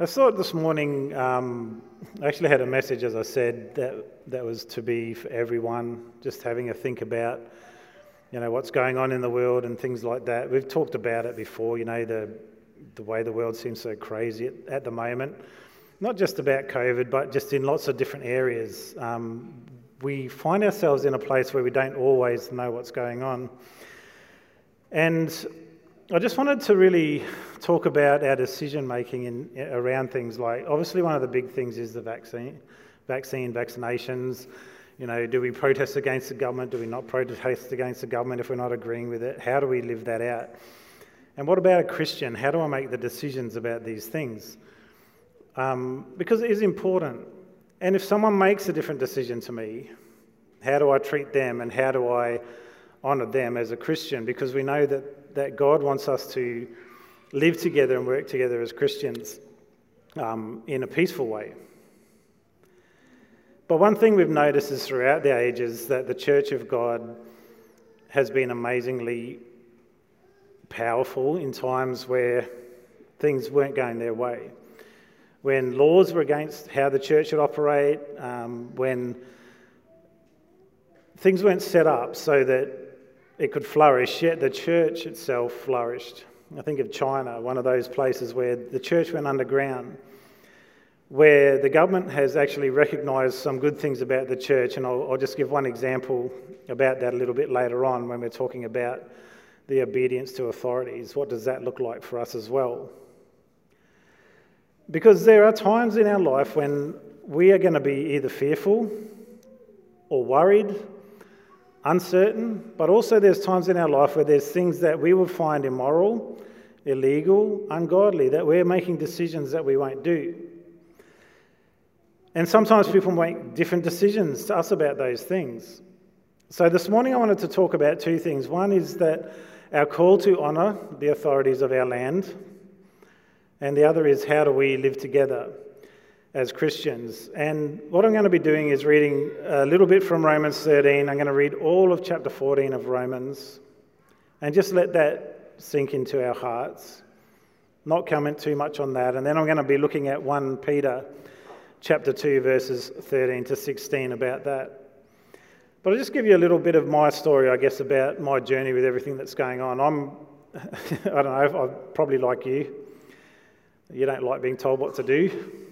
I thought this morning, um, I actually had a message, as I said, that, that was to be for everyone, just having a think about, you know, what's going on in the world and things like that. We've talked about it before, you know, the, the way the world seems so crazy at, at the moment. Not just about COVID, but just in lots of different areas. Um, we find ourselves in a place where we don't always know what's going on. And I just wanted to really talk about our decision making in, around things like obviously one of the big things is the vaccine, vaccine vaccinations. You know, do we protest against the government? Do we not protest against the government if we're not agreeing with it? How do we live that out? And what about a Christian? How do I make the decisions about these things? Um, because it is important. And if someone makes a different decision to me, how do I treat them and how do I honour them as a Christian? Because we know that that God wants us to live together and work together as Christians um, in a peaceful way. But one thing we've noticed is throughout the ages that the Church of God has been amazingly powerful in times where things weren't going their way. When laws were against how the church should operate, um, when things weren't set up so that it could flourish, yet the church itself flourished. I think of China, one of those places where the church went underground, where the government has actually recognised some good things about the church, and I'll, I'll, just give one example about that a little bit later on when we're talking about the obedience to authorities. What does that look like for us as well? Because there are times in our life when we are going to be either fearful or worried uncertain, but also there's times in our life where there's things that we will find immoral, illegal, ungodly, that we're making decisions that we won't do. And sometimes people make different decisions to us about those things. So this morning I wanted to talk about two things. One is that our call to honour the authorities of our land, and the other is how do we live together as Christians. And what I'm going to be doing is reading a little bit from Romans 13. I'm going to read all of chapter 14 of Romans and just let that sink into our hearts. Not comment too much on that. And then I'm going to be looking at 1 Peter chapter 2 verses 13 to 16 about that. But I'll just give you a little bit of my story, I guess, about my journey with everything that's going on. I'm, I don't know, I'm probably like you. You don't like being told what to do.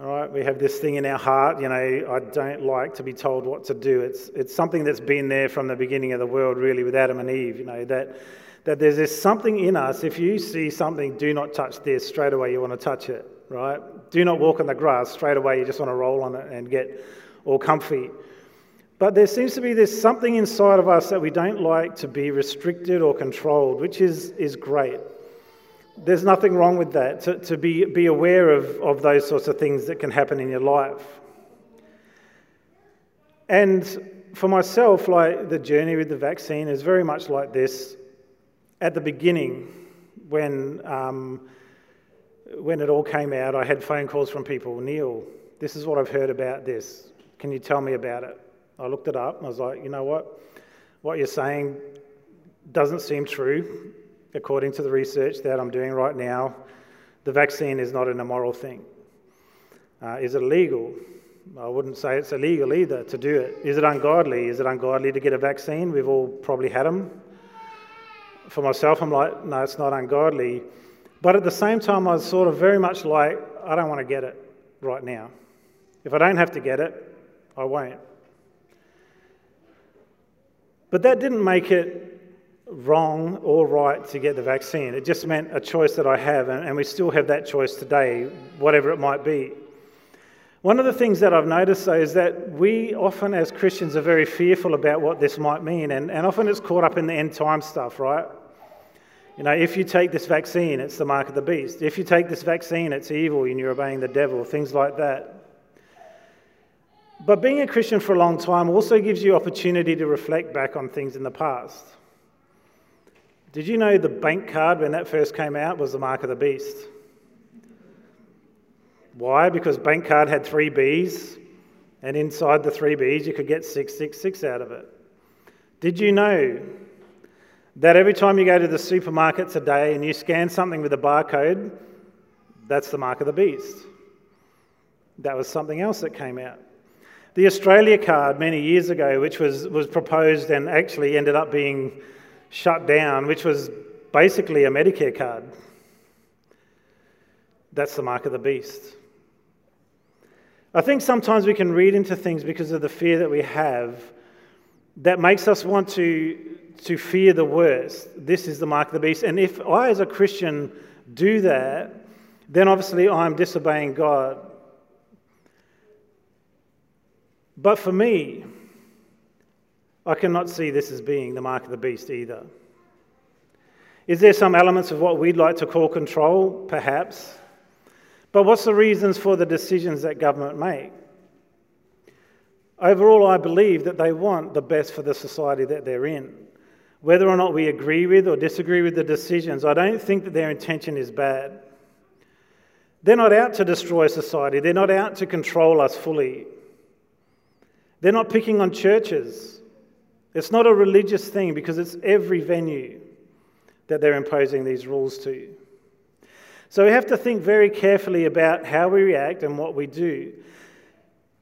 All right, we have this thing in our heart, you know, I don't like to be told what to do. It's, it's something that's been there from the beginning of the world, really, with Adam and Eve, you know, that, that there's this something in us. If you see something, do not touch this, straight away you want to touch it, right? Do not walk on the grass, straight away you just want to roll on it and get all comfy. But there seems to be this something inside of us that we don't like to be restricted or controlled, which is, is great there's nothing wrong with that, to, to be, be aware of, of those sorts of things that can happen in your life. And for myself, like the journey with the vaccine is very much like this. At the beginning, when, um, when it all came out, I had phone calls from people Neil, this is what I've heard about this. Can you tell me about it? I looked it up and I was like, you know what? What you're saying doesn't seem true according to the research that I'm doing right now, the vaccine is not an immoral thing. Uh, is it illegal? I wouldn't say it's illegal either to do it. Is it ungodly? Is it ungodly to get a vaccine? We've all probably had them. For myself, I'm like, no, it's not ungodly. But at the same time, I was sort of very much like, I don't want to get it right now. If I don't have to get it, I won't. But that didn't make it wrong or right to get the vaccine. It just meant a choice that I have, and, we still have that choice today, whatever it might be. One of the things that I've noticed, though, is that we often, as Christians, are very fearful about what this might mean, and, and often it's caught up in the end time stuff, right? You know, if you take this vaccine, it's the mark of the beast. If you take this vaccine, it's evil and you're obeying the devil, things like that. But being a Christian for a long time also gives you opportunity to reflect back on things in the past. Did you know the bank card, when that first came out, was the mark of the beast? Why? Because bank card had three B's, and inside the three B's, you could get 666 out of it. Did you know that every time you go to the supermarket today and you scan something with a barcode, That's the mark of the beast. That was something else that came out. The Australia card many years ago, which was, was proposed and actually ended up being shut down, which was basically a Medicare card. That's the mark of the beast. I think sometimes we can read into things because of the fear that we have that makes us want to, to fear the worst. This is the mark of the beast. And if I, as a Christian, do that, then obviously I'm disobeying God. But for me, I cannot see this as being the mark of the beast either. Is there some elements of what we'd like to call control? Perhaps. But what's the reasons for the decisions that government make? Overall, I believe that they want the best for the society that they're in. Whether or not we agree with or disagree with the decisions, I don't think that their intention is bad. They're not out to destroy society, they're not out to control us fully. They're not picking on churches. It's not a religious thing because it's every venue that they're imposing these rules to. So we have to think very carefully about how we react and what we do.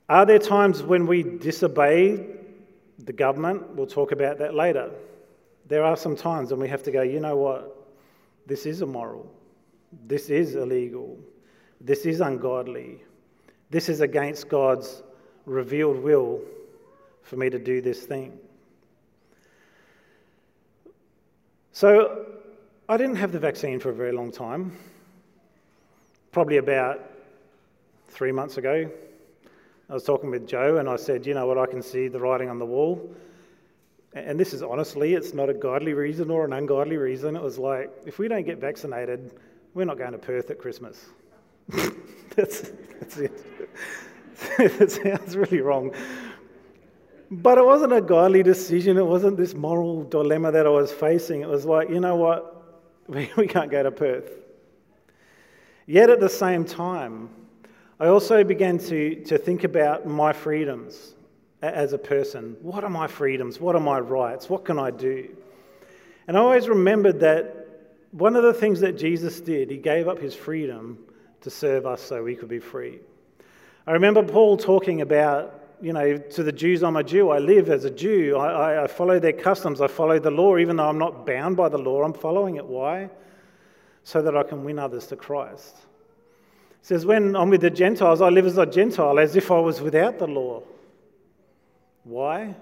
Are there times when we disobey the government? We'll talk about that later. There are some times when we have to go, you know what? This is immoral. This is illegal. This is ungodly. This is against God's revealed will for me to do this thing. So I didn't have the vaccine for a very long time. Probably about three months ago, I was talking with Joe and I said, You know what, I can see the writing on the wall. And this is honestly, it's not a godly reason or an ungodly reason. It was like, if we don't get vaccinated, we're not going to Perth at Christmas. that's, that's it. it sounds really wrong. But it wasn't a godly decision. It wasn't this moral dilemma that I was facing. It was like, you know what? We, we can't go to Perth. Yet at the same time, I also began to, to think about my freedoms as a person. What are my freedoms? What are my rights? What can I do? And I always remembered that one of the things that Jesus did, he gave up his freedom to serve us so we could be free. I remember Paul talking about, you know, to the Jews, I'm a Jew. I live as a Jew. I, I, I follow their customs. I follow the law. Even though I'm not bound by the law, I'm following it. Why? So that I can win others to Christ. He says, When I'm with the Gentiles, I live as a Gentile, as if I was without the law. Why?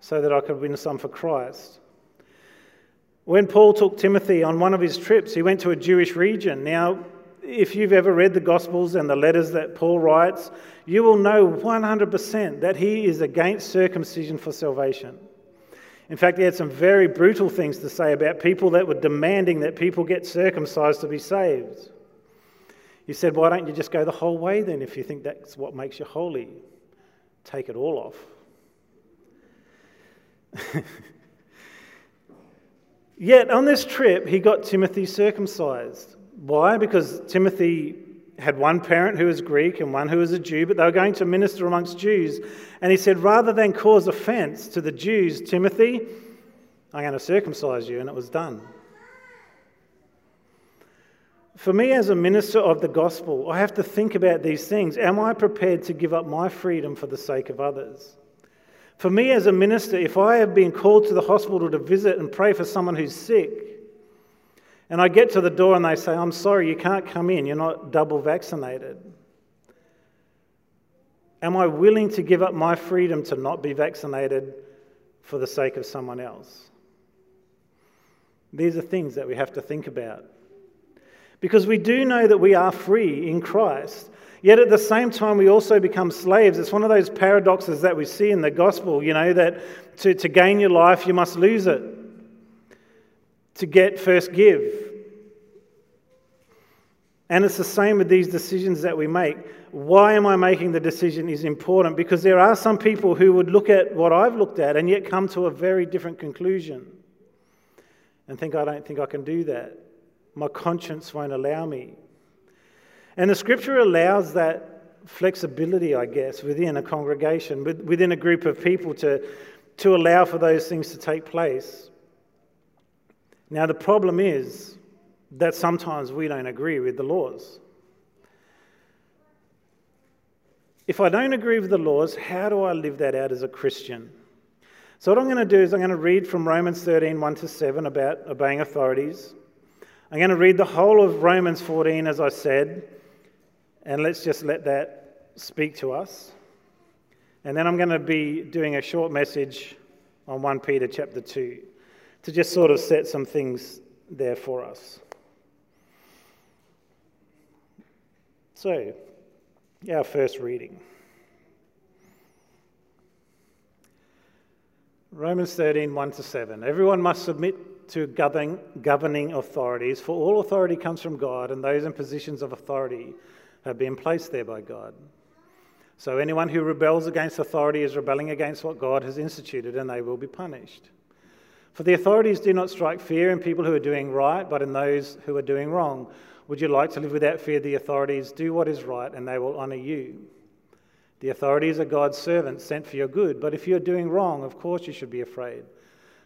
So that I could win some for Christ. When Paul took Timothy on one of his trips, he went to a Jewish region. Now, if you've ever read the Gospels and the letters that Paul writes, you will know 100% that he is against circumcision for salvation. In fact, he had some very brutal things to say about people that were demanding that people get circumcised to be saved. He said, Why don't you just go the whole way then if you think that's what makes you holy? Take it all off. Yet on this trip, he got Timothy circumcised. Why? Because Timothy had one parent who was Greek and one who was a Jew, but they were going to minister amongst Jews. And he said, rather than cause offense to the Jews, Timothy, I'm going to circumcise you. And it was done. For me, as a minister of the gospel, I have to think about these things. Am I prepared to give up my freedom for the sake of others? For me, as a minister, if I have been called to the hospital to visit and pray for someone who's sick, and I get to the door and they say, I'm sorry, you can't come in, you're not double vaccinated. Am I willing to give up my freedom to not be vaccinated for the sake of someone else? These are things that we have to think about. Because we do know that we are free in Christ, yet at the same time we also become slaves. It's one of those paradoxes that we see in the gospel, you know, that to, to gain your life, you must lose it to get, first give. And it's the same with these decisions that we make. Why am I making the decision is important because there are some people who would look at what I've looked at and yet come to a very different conclusion and think, I don't think I can do that. My conscience won't allow me. And the scripture allows that flexibility, I guess, within a congregation, within a group of people to, to allow for those things to take place. Now, the problem is that sometimes we don't agree with the laws. if I don't agree with the laws, how do I live that out as a Christian? So, what I'm going to do is I'm going to read from Romans 13 1 to 7 about obeying authorities. I'm going to read the whole of Romans 14, as I said, and let's just let that speak to us. And then I'm going to be doing a short message on 1 Peter chapter 2 to just sort of set some things there for us. So, our first reading. Romans 13, 1 to 7. Everyone must submit to governing, governing authorities, for all authority comes from God, and those in positions of authority have been placed there by God. So anyone who rebels against authority is rebelling against what God has instituted, and they will be punished. For the authorities do not strike fear in people who are doing right, but in those who are doing wrong. Would you like to live without fear? The authorities do what is right, and they will honour you. The authorities are God's servants sent for your good, but if you're doing wrong, of course you should be afraid.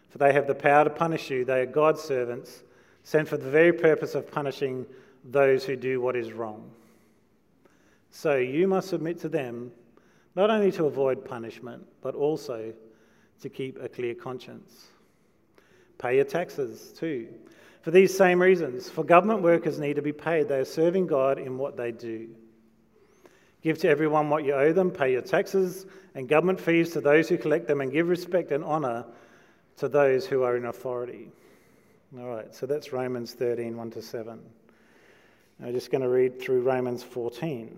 For they have the power to punish you. They are God's servants, sent for the very purpose of punishing those who do what is wrong. So you must submit to them, not only to avoid punishment, but also to keep a clear conscience. Pay your taxes too. For these same reasons, for government workers need to be paid. They are serving God in what they do. Give to everyone what you owe them, pay your taxes and government fees to those who collect them, and give respect and honour to those who are in authority. All right, so that's Romans 13, 1 to 7. I'm just going to read through Romans 14.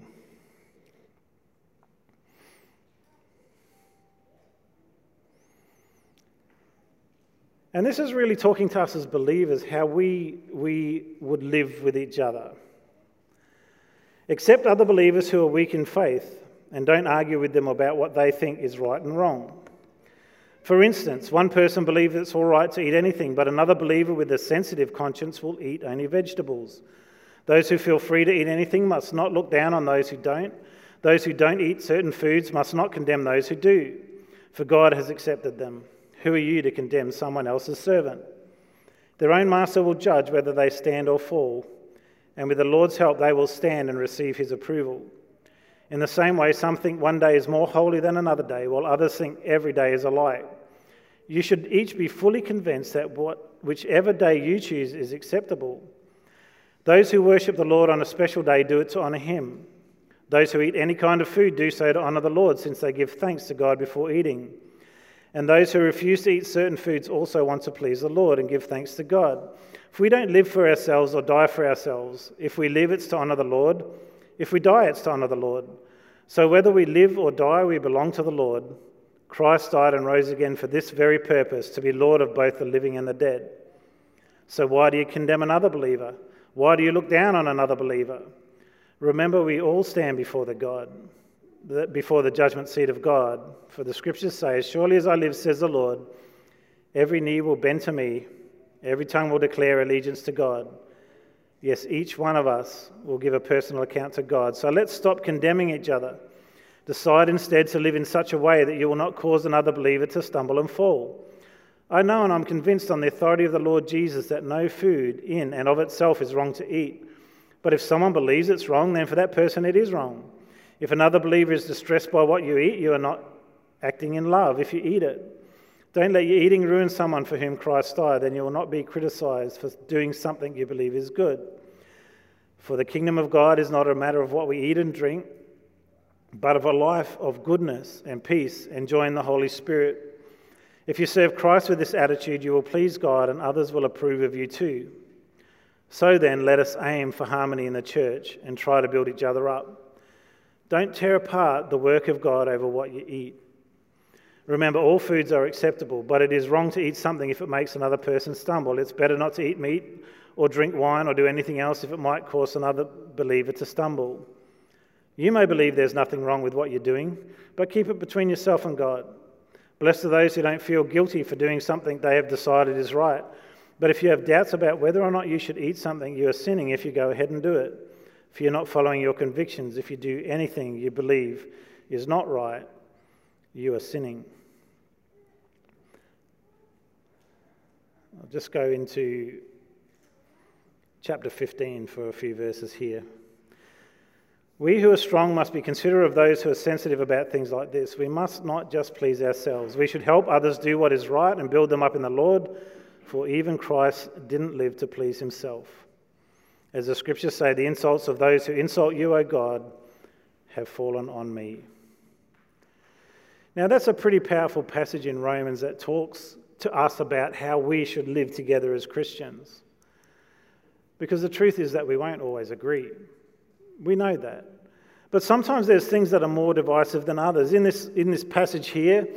And this is really talking to us as believers how we, we would live with each other. Accept other believers who are weak in faith and don't argue with them about what they think is right and wrong. For instance, one person believes it's all right to eat anything, but another believer with a sensitive conscience will eat only vegetables. Those who feel free to eat anything must not look down on those who don't. Those who don't eat certain foods must not condemn those who do, for God has accepted them. Who are you to condemn someone else's servant? Their own master will judge whether they stand or fall, and with the Lord's help, they will stand and receive his approval. In the same way, some think one day is more holy than another day, while others think every day is alike. You should each be fully convinced that what, whichever day you choose is acceptable. Those who worship the Lord on a special day do it to honour him. Those who eat any kind of food do so to honour the Lord, since they give thanks to God before eating. And those who refuse to eat certain foods also want to please the Lord and give thanks to God. If we don't live for ourselves or die for ourselves, if we live, it's to honour the Lord. If we die, it's to honour the Lord. So whether we live or die, we belong to the Lord. Christ died and rose again for this very purpose, to be Lord of both the living and the dead. So why do you condemn another believer? Why do you look down on another believer? Remember, we all stand before the God before the judgment seat of God. For the scriptures say, surely as I live, says the Lord, every knee will bend to me, every tongue will declare allegiance to God. Yes, each one of us will give a personal account to God. So let's stop condemning each other. Decide instead to live in such a way that you will not cause another believer to stumble and fall. I know and I'm convinced on the authority of the Lord Jesus that no food in and of itself is wrong to eat. But if someone believes it's wrong, then for that person it is wrong. If another believer is distressed by what you eat, you are not acting in love if you eat it. Don't let your eating ruin someone for whom Christ died, then you will not be criticized for doing something you believe is good. For the kingdom of God is not a matter of what we eat and drink, but of a life of goodness and peace, enjoying the Holy Spirit. If you serve Christ with this attitude, you will please God and others will approve of you too. So then, let us aim for harmony in the church and try to build each other up. Don't tear apart the work of God over what you eat. Remember, all foods are acceptable, but it is wrong to eat something if it makes another person stumble. It's better not to eat meat or drink wine or do anything else if it might cause another believer to stumble. You may believe there's nothing wrong with what you're doing, but keep it between yourself and God. Blessed are those who don't feel guilty for doing something they have decided is right. But if you have doubts about whether or not you should eat something, you are sinning if you go ahead and do it if you're not following your convictions, if you do anything you believe is not right, you are sinning. I'll just go into chapter 15 for a few verses here. We who are strong must be considerate of those who are sensitive about things like this. We must not just please ourselves. We should help others do what is right and build them up in the Lord, for even Christ didn't live to please himself. As the scriptures say, the insults of those who insult you, O God, have fallen on me. Now, that's a pretty powerful passage in Romans that talks to us about how we should live together as Christians. Because the truth is that we won't always agree. We know that. But sometimes there's things that are more divisive than others. In this, in this passage here,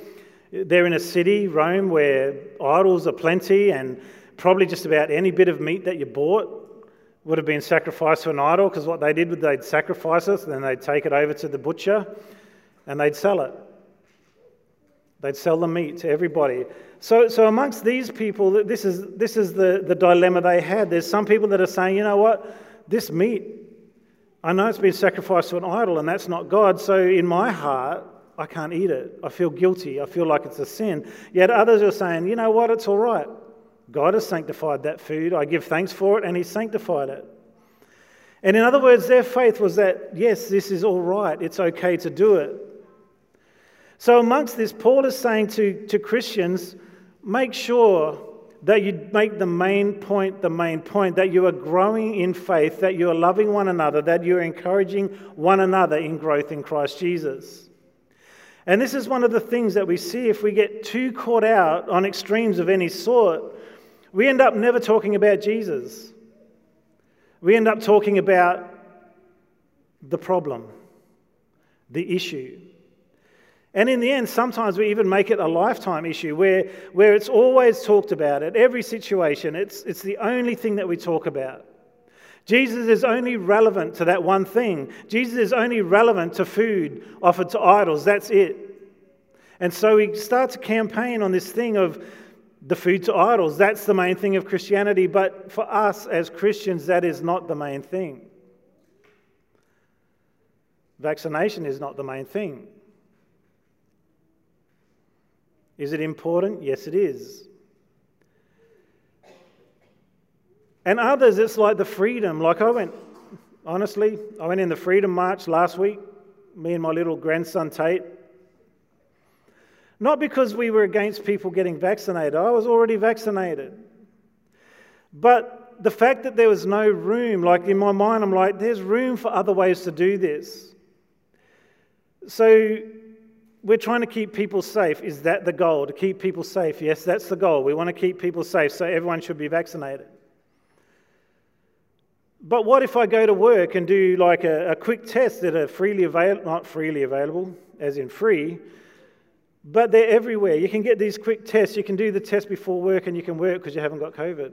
they're in a city, Rome, where idols are plenty, and probably just about any bit of meat that you bought would have been sacrificed to an idol, because what they did was they'd sacrifice it, then they'd take it over to the butcher, and they'd sell it. They'd sell the meat to everybody. So, so amongst these people, this is, this is the, the dilemma they had. There's some people that are saying, you know what, this meat I know it's been sacrificed to an idol and that's not God, so in my heart, I can't eat it. I feel guilty. I feel like it's a sin. Yet others are saying, you know what, it's all right. God has sanctified that food. I give thanks for it and He sanctified it. And in other words, their faith was that, yes, this is all right. It's okay to do it. So, amongst this, Paul is saying to, to Christians, make sure that you make the main point the main point, that you are growing in faith, that you are loving one another, that you're encouraging one another in growth in Christ Jesus. And this is one of the things that we see if we get too caught out on extremes of any sort, we end up never talking about Jesus. We end up talking about the problem, the issue. And in the end, sometimes we even make it a lifetime issue where, where it's always talked about at every situation. It's, it's the only thing that we talk about. Jesus is only relevant to that one thing. Jesus is only relevant to food offered to idols. That's it. And so we start to campaign on this thing of the food to idols. That's the main thing of Christianity. But for us as Christians, that is not the main thing. Vaccination is not the main thing. Is it important? Yes, it is. And others, it's like the freedom. Like I went, honestly, I went in the Freedom March last week, me and my little grandson Tate. Not because we were against people getting vaccinated, I was already vaccinated. But the fact that there was no room, like in my mind, I'm like, there's room for other ways to do this. So we're trying to keep people safe. Is that the goal? To keep people safe? Yes, that's the goal. We want to keep people safe, so everyone should be vaccinated. But what if I go to work and do like a, a quick test that are freely available, not freely available, as in free, but they're everywhere. You can get these quick tests. You can do the test before work and you can work because you haven't got COVID.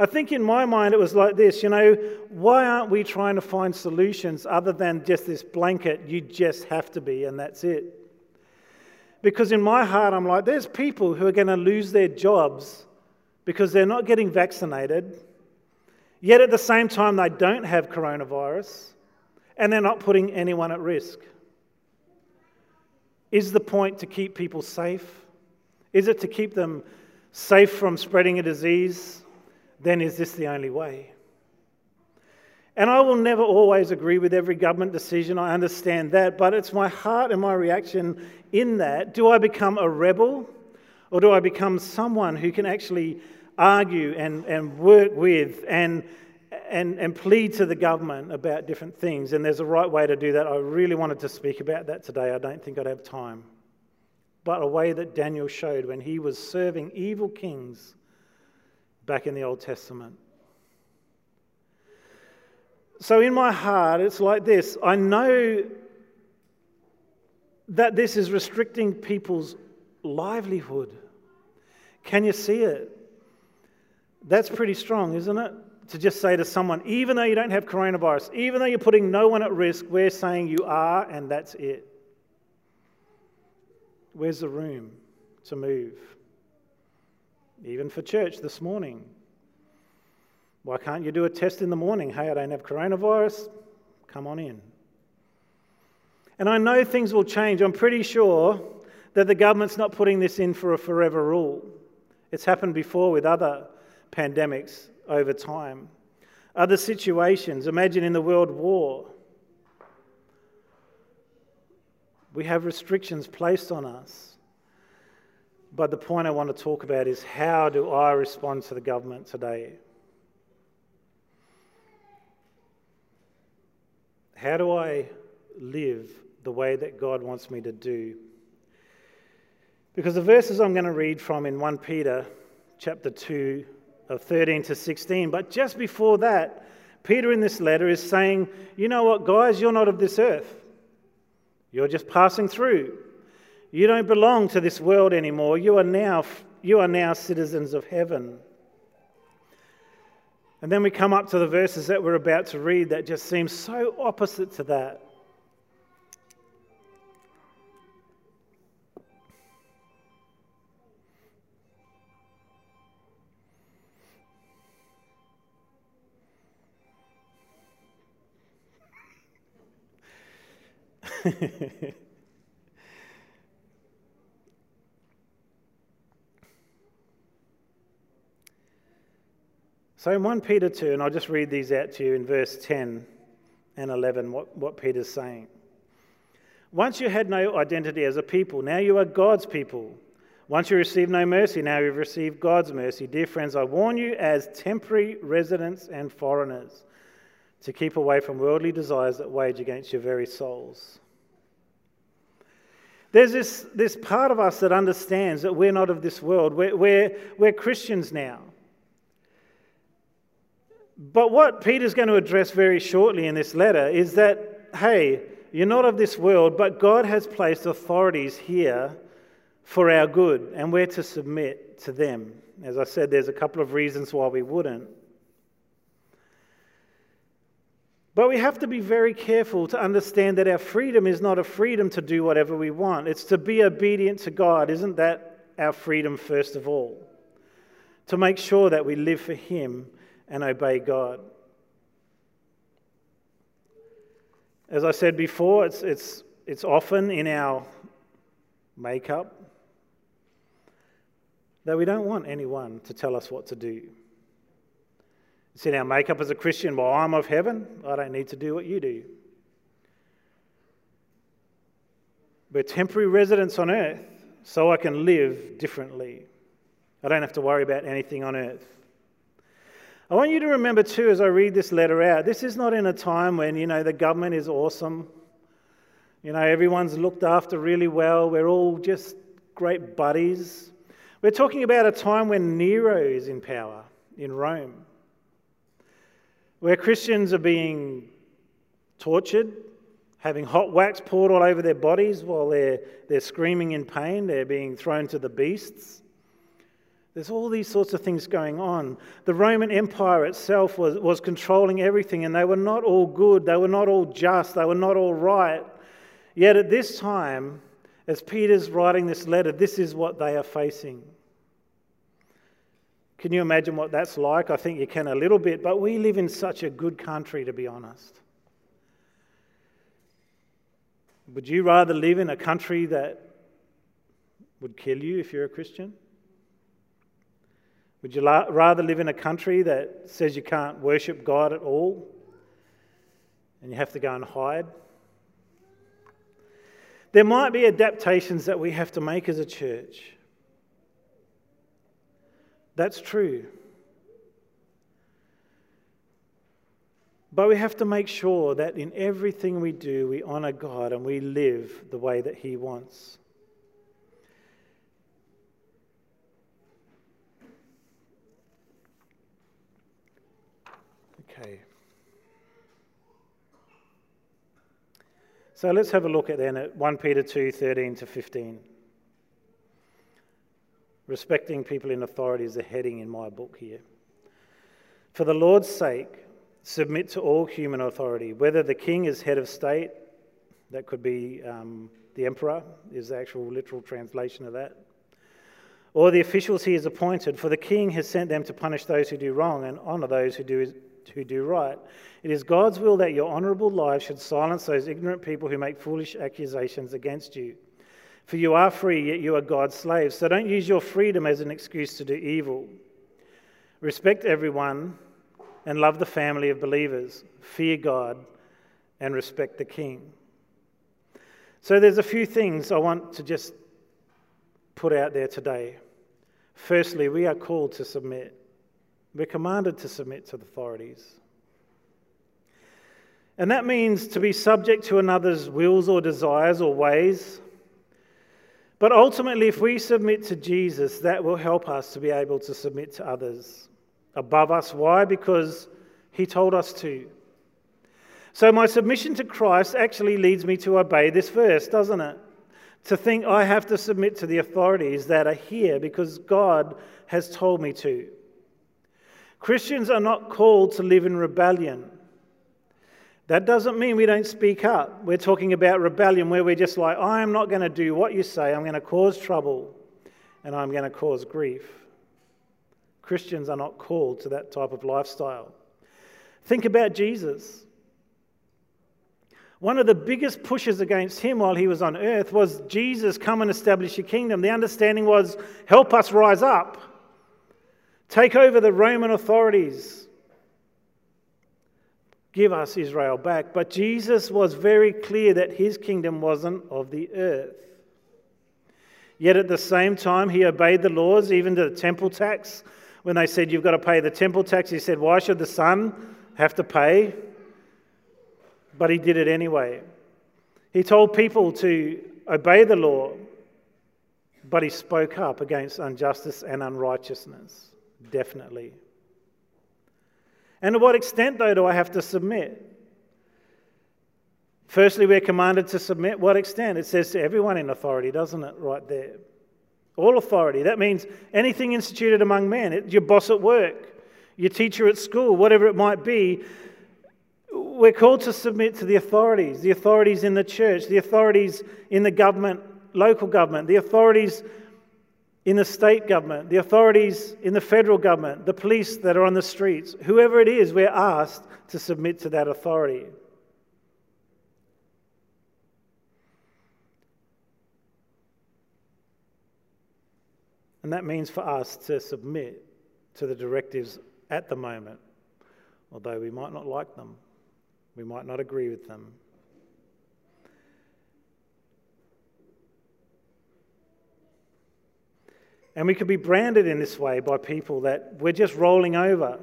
I think in my mind it was like this you know, why aren't we trying to find solutions other than just this blanket, you just have to be, and that's it? Because in my heart, I'm like, there's people who are going to lose their jobs because they're not getting vaccinated, yet at the same time, they don't have coronavirus and they're not putting anyone at risk. Is the point to keep people safe? Is it to keep them safe from spreading a disease? then is this the only way? And I will never always agree with every government decision, I understand that, but it's my heart and my reaction in that. Do I become a rebel or do I become someone who can actually argue and, and work with and, and, and plead to the government about different things? And there's a right way to do that. I really wanted to speak about that today. I don't think I'd have time. But a way that Daniel showed when he was serving evil kings back in the Old Testament. So, in my heart, it's like this I know that this is restricting people's livelihood. Can you see it? That's pretty strong, isn't it? To just say to someone, even though you don't have coronavirus, even though you're putting no one at risk, we're saying you are, and that's it. Where's the room to move? even for church this morning. Why can't you do a test in the morning? Hey, I don't have coronavirus. Come on in. And I know things will change. I'm pretty sure that the government's not putting this in for a forever rule. It's happened before with other pandemics over time. Other situations, imagine in the World War, We have restrictions placed on us. But the point I want to talk about is how do I respond to the government today? How do I live the way that God wants me to do? Because the verses I'm going to read from in 1 Peter chapter 2 of 13 to 16, but just before that, Peter in this letter is saying, You know what, guys, you're not of this earth. You're just passing through. You don't belong to this world anymore. You are now, you are now citizens of heaven. And then we come up to the verses that we're about to read that just seem so opposite to that. so in 1 Peter 2, and I'll just read these out to you in verse 10 and 11, what, what Peter's saying. Once you had no identity as a people, now you are God's people. Once you received no mercy, now you've received God's mercy. Dear friends, I warn you as temporary residents and foreigners to keep away from worldly desires that wage against your very souls. There's this, this part of us that understands that we're not of this world. We're, we're, we're Christians now. But what Peter's going to address very shortly in this letter is that, hey, you're not of this world, but God has placed authorities here for our good, and we're to submit to them. As I said, there's a couple of reasons why we wouldn't. But we have to be very careful to understand that our freedom is not a freedom to do whatever we want. It's to be obedient to God. Isn't that our freedom, first of all? To make sure that we live for Him and obey God. As I said before, it's, it's, it's often in our makeup that we don't want anyone to tell us what to do. It's in our makeup as a Christian. Well, I'm of heaven. I don't need to do what you do. We're temporary residents on earth, so I can live differently. I don't have to worry about anything on earth. I want you to remember, too, as I read this letter out, this is not in a time when, you know, the government is awesome. You know, everyone's looked after really well. We're all just great buddies. We're talking about a time when Nero is in power in Rome where Christians are being tortured, having hot wax poured all over their bodies while they're, they're screaming in pain, they're being thrown to the beasts. There's all these sorts of things going on. The Roman Empire itself was, was controlling everything, and they were not all good, they were not all just, they were not all right. Yet at this time, as Peter's writing this letter, this is what they are facing. Can you imagine what that's like? I think you can a little bit, but we live in such a good country, to be honest. Would you rather live in a country that would kill you if you're a Christian? Would you la- rather live in a country that says you can't worship God at all and you have to go and hide? There might be adaptations that we have to make as a church. That's true. But we have to make sure that in everything we do, we honour God and we live the way that He wants. Okay. So let's have a look at then at 1 Peter 2 13 to 15. Respecting people in authority is a heading in my book here. For the Lord's sake, submit to all human authority, whether the king is head of state, that could be um, the emperor, is the actual literal translation of that, or the officials he has appointed, for the king has sent them to punish those who do wrong and honour those who do, who do right. It is God's will that your honourable lives should silence those ignorant people who make foolish accusations against you. For you are free, yet you are God's slaves. So don't use your freedom as an excuse to do evil. Respect everyone and love the family of believers. Fear God and respect the king. So there's a few things I want to just put out there today. Firstly, we are called to submit. We're commanded to submit to the authorities. And that means to be subject to another's wills or desires or ways. But ultimately, if we submit to Jesus, that will help us to be able to submit to others above us. Why? Because he told us to. So, my submission to Christ actually leads me to obey this verse, doesn't it? To think I have to submit to the authorities that are here because God has told me to. Christians are not called to live in rebellion. That doesn't mean we don't speak up. We're talking about rebellion where we're just like, I am not going to do what you say, I'm going to cause trouble and I'm going to cause grief. Christians are not called to that type of lifestyle. Think about Jesus. One of the biggest pushes against him while he was on earth was Jesus, come and establish your kingdom. The understanding was, help us rise up, take over the Roman authorities, give us Israel back. But Jesus was very clear that his kingdom wasn't of the earth. Yet at the same time, he obeyed the laws, even to the temple tax. When they said, You've got to pay the temple tax, he said, Why should the son have to pay? But he did it anyway. He told people to obey the law, but he spoke up against injustice and unrighteousness, definitely. And to what extent, though, do I have to submit? Firstly, we're commanded to submit. What extent? It says to everyone in authority, doesn't it, right there? All authority. That means anything instituted among men, your boss at work, your teacher at school, whatever it might be. We're called to submit to the authorities, the authorities in the church, the authorities in the government, local government, the authorities in the state government, the authorities in the federal government, the police that are on the streets, whoever it is, we're asked to submit to that authority. And that means for us to submit to the directives at the moment, although we might not like them, we might not agree with them. And we could be branded in this way by people that we're just rolling over.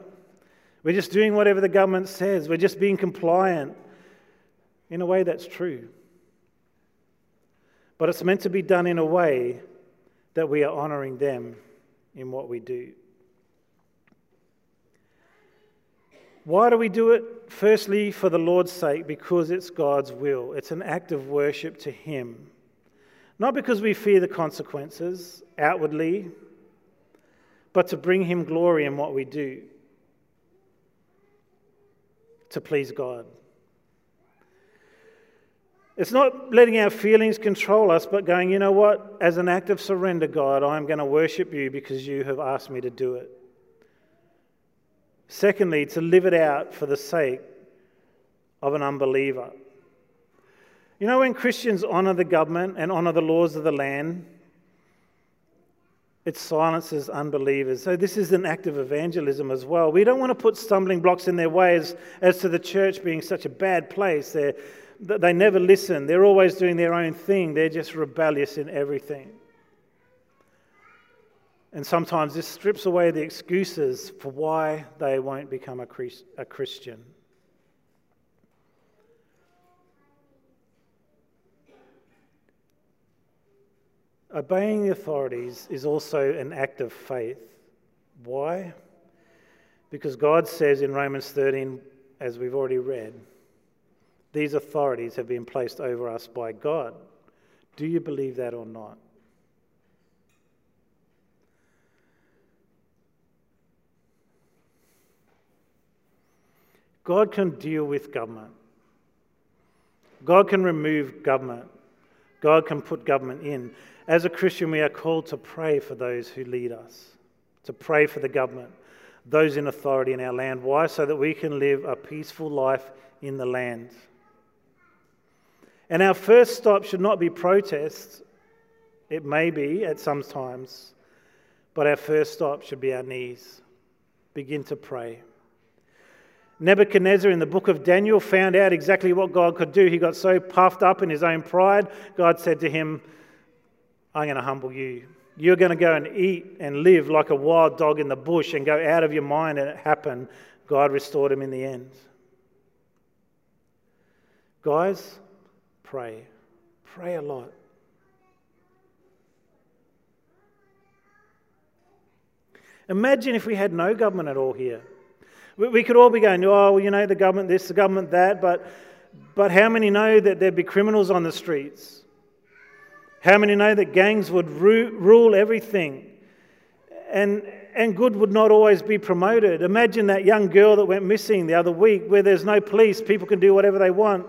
We're just doing whatever the government says. We're just being compliant. In a way, that's true. But it's meant to be done in a way that we are honouring them in what we do. Why do we do it? Firstly, for the Lord's sake, because it's God's will. It's an act of worship to Him. Not because we fear the consequences outwardly, but to bring Him glory in what we do, to please God. It's not letting our feelings control us, but going, you know what? As an act of surrender, God, I'm going to worship you because you have asked me to do it. Secondly, to live it out for the sake of an unbeliever. You know, when Christians honour the government and honour the laws of the land, it silences unbelievers. So, this is an act of evangelism as well. We don't want to put stumbling blocks in their ways as to the church being such a bad place. They're, they never listen, they're always doing their own thing, they're just rebellious in everything. And sometimes this strips away the excuses for why they won't become a, Christian. Obeying the authorities is also an act of faith. Why? Because God says in Romans 13, as we've already read, these authorities have been placed over us by God. Do you believe that or not? God can deal with government. God can remove government. God can put government in. As a Christian, we are called to pray for those who lead us, to pray for the government, those in authority in our land. Why? So that we can live a peaceful life in the land. And our first stop should not be protest. It may be at some times, but our first stop should be our knees. Begin to pray. Nebuchadnezzar in the book of Daniel found out exactly what God could do. He got so puffed up in his own pride, God said to him, I'm going to humble you. You're going to go and eat and live like a wild dog in the bush and go out of your mind. And it happened. God restored him in the end. Guys, pray. Pray a lot. Imagine if we had no government at all here. We could all be going, oh, well, you know, the government this, the government that, but, but how many know that there'd be criminals on the streets? How many know that gangs would rule everything? And, and good would not always be promoted. Imagine that young girl that went missing the other week where there's no police, people can do whatever they want.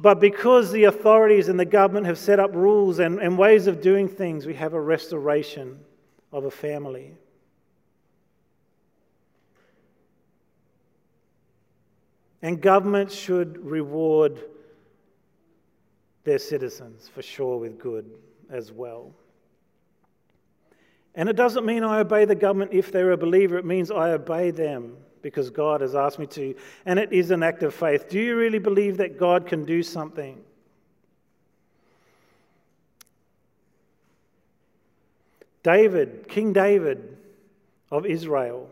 But because the authorities and the government have set up rules and, and ways of doing things, we have a restoration of a family. And governments should reward their citizens, for sure, with good as well. And it doesn't mean I obey the government if they're a believer, it means I obey them because God has asked me to. And it is an act of faith. Do you really believe that God can do something? David, King David of Israel,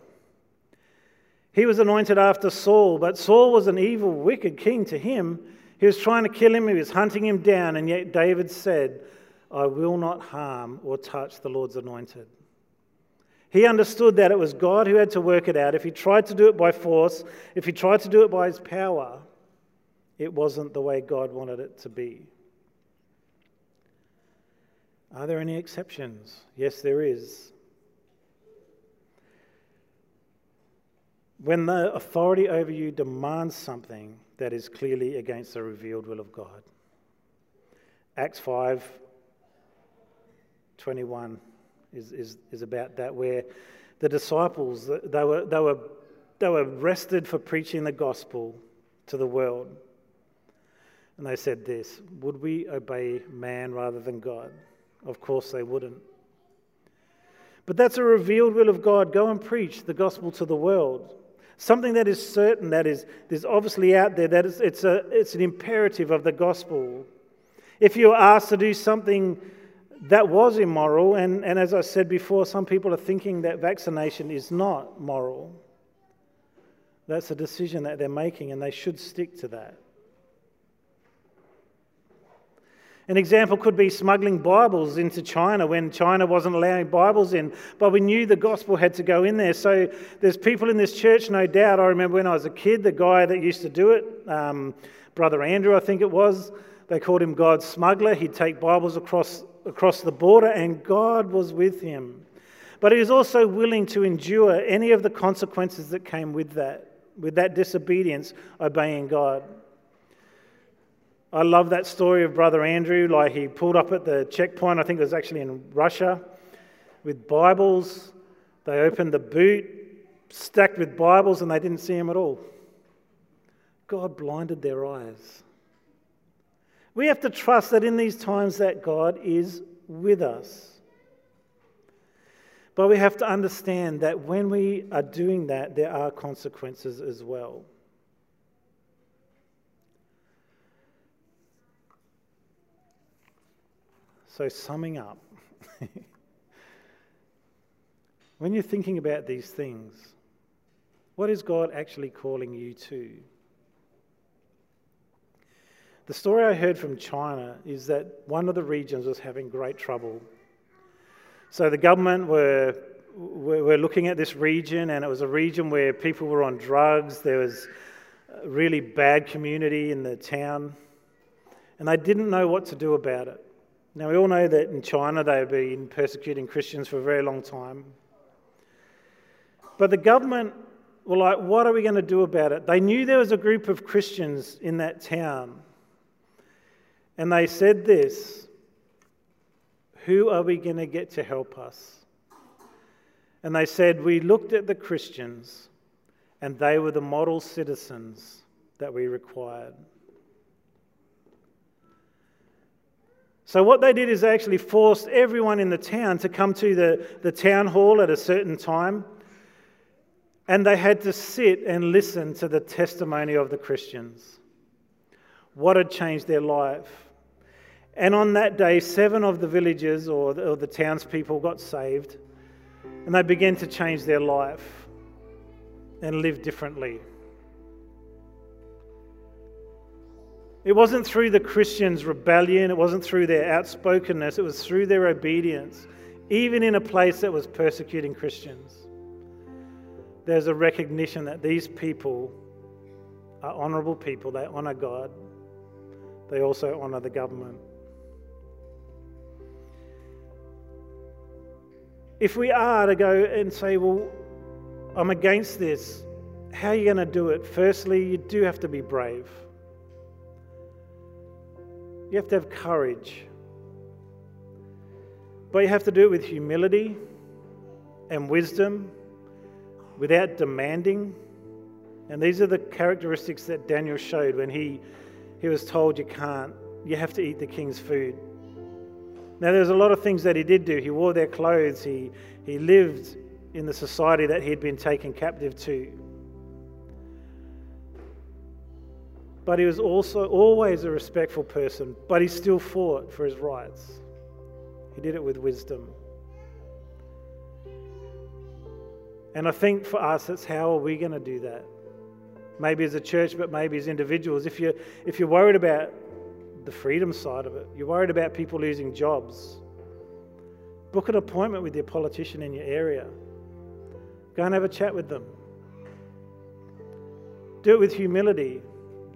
he was anointed after Saul, but Saul was an evil, wicked king to him. He was trying to kill him, he was hunting him down, and yet David said, I will not harm or touch the Lord's anointed. He understood that it was God who had to work it out. If he tried to do it by force, if he tried to do it by his power, it wasn't the way God wanted it to be. Are there any exceptions? Yes, there is. when the authority over you demands something that is clearly against the revealed will of God. Acts 5 21 is, is, is about that, where the disciples, they were, they, were, they were arrested for preaching the gospel to the world. And they said this Would we obey man rather than God? Of course they wouldn't. But that's a revealed will of God. Go and preach the gospel to the world. Something that is certain, that is, is obviously out there, that is, it's, a, it's an imperative of the gospel. If you're asked to do something that was immoral, and, and as I said before, some people are thinking that vaccination is not moral, that's a decision that they're making, and they should stick to that. An example could be smuggling Bibles into China when China wasn't allowing Bibles in, but we knew the gospel had to go in there. So there's people in this church, no doubt. I remember when I was a kid, the guy that used to do it, um, Brother Andrew, I think it was, they called him God's smuggler. He'd take Bibles across, across the border, and God was with him. But he was also willing to endure any of the consequences that came with that, with that disobedience, obeying God. I love that story of Brother Andrew. Like he pulled up at the checkpoint, I think it was actually in Russia, with Bibles. They opened the boot, stacked with Bibles, and they didn't see him at all. God blinded their eyes. We have to trust that in these times that God is with us. But we have to understand that when we are doing that, there are consequences as well. So, summing up, when you're thinking about these things, what is God actually calling you to? The story I heard from China is that one of the regions was having great trouble. So the government were, were looking at this region, and it was a region where people were on drugs. There was a really bad community in the town, and they didn't know what to do about it. Now, we all know that in China they've been persecuting Christians for a very long time. But the government were like, what are we going to do about it? They knew there was a group of Christians in that town. And they said this Who are we going to get to help us? And they said, We looked at the Christians, and they were the model citizens that we required. So, what they did is they actually forced everyone in the town to come to the, the town hall at a certain time. And they had to sit and listen to the testimony of the Christians. What had changed their life? And on that day, seven of the villagers or the, or the townspeople got saved, and they began to change their life and live differently. It wasn't through the Christians' rebellion, it wasn't through their outspokenness, it was through their obedience, even in a place that was persecuting Christians. There's a recognition that these people are honourable people, they honour God, they also honour the government. If we are to go and say, well, I'm against this, how are you going to do it? Firstly, you do have to be brave. You have to have courage. But you have to do it with humility and wisdom, without demanding. And these are the characteristics that Daniel showed when he, he was told you can't, you have to eat the king's food. Now, there's a lot of things that he did do. He wore their clothes, he, he lived in the society that he'd been taken captive to. But he was also always a respectful person, but he still fought for his rights. He did it with wisdom. And I think for us, it's how are we going to do that? Maybe as a church, but maybe as individuals. If you're, if you're worried about the freedom side of it, you're worried about people losing jobs, book an appointment with your politician in your area. Go and have a chat with them. Do it with humility.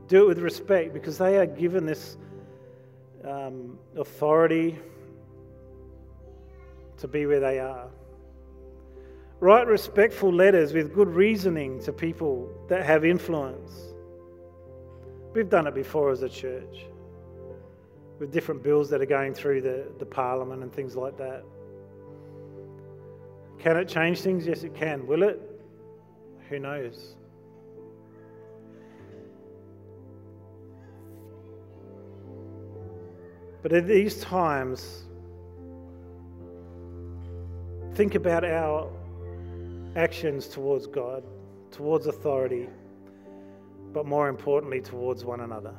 Do it with respect because they are given this um, authority to be where they are. Write respectful letters with good reasoning to people that have influence. We've done it before as a church with different bills that are going through the, the parliament and things like that. Can it change things? Yes, it can. Will it? Who knows? But at these times, think about our actions towards God, towards authority, but more importantly, towards one another.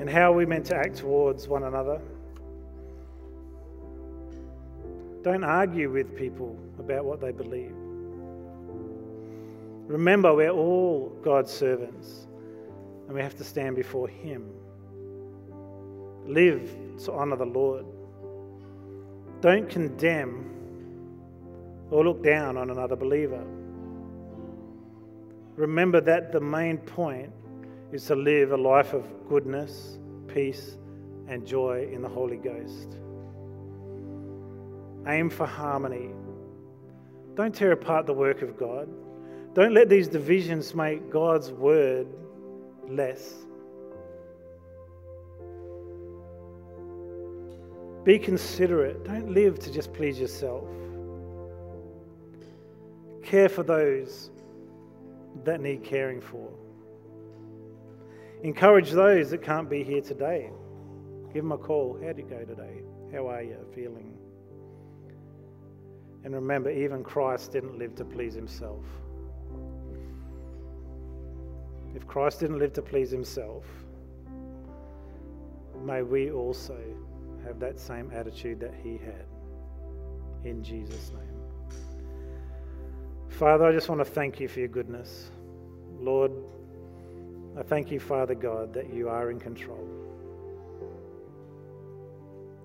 And how are we meant to act towards one another? Don't argue with people about what they believe. Remember, we're all God's servants and we have to stand before Him. Live to honour the Lord. Don't condemn or look down on another believer. Remember that the main point is to live a life of goodness, peace, and joy in the Holy Ghost. Aim for harmony. Don't tear apart the work of God. Don't let these divisions make God's word less. Be considerate. Don't live to just please yourself. Care for those that need caring for. Encourage those that can't be here today. Give them a call. How'd you go today? How are you feeling? And remember, even Christ didn't live to please himself. If Christ didn't live to please himself, may we also have that same attitude that he had. In Jesus' name. Father, I just want to thank you for your goodness. Lord, I thank you, Father God, that you are in control.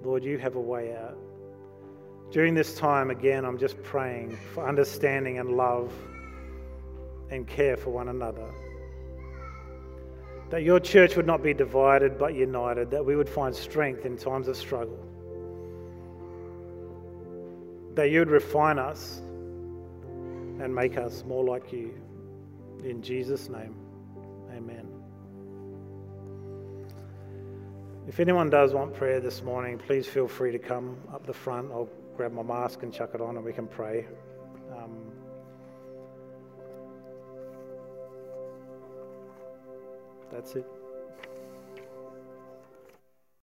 Lord, you have a way out. During this time, again, I'm just praying for understanding and love and care for one another. That your church would not be divided but united, that we would find strength in times of struggle. That you would refine us and make us more like you. In Jesus' name, amen. If anyone does want prayer this morning, please feel free to come up the front. I'll grab my mask and chuck it on and we can pray. Um, That's it.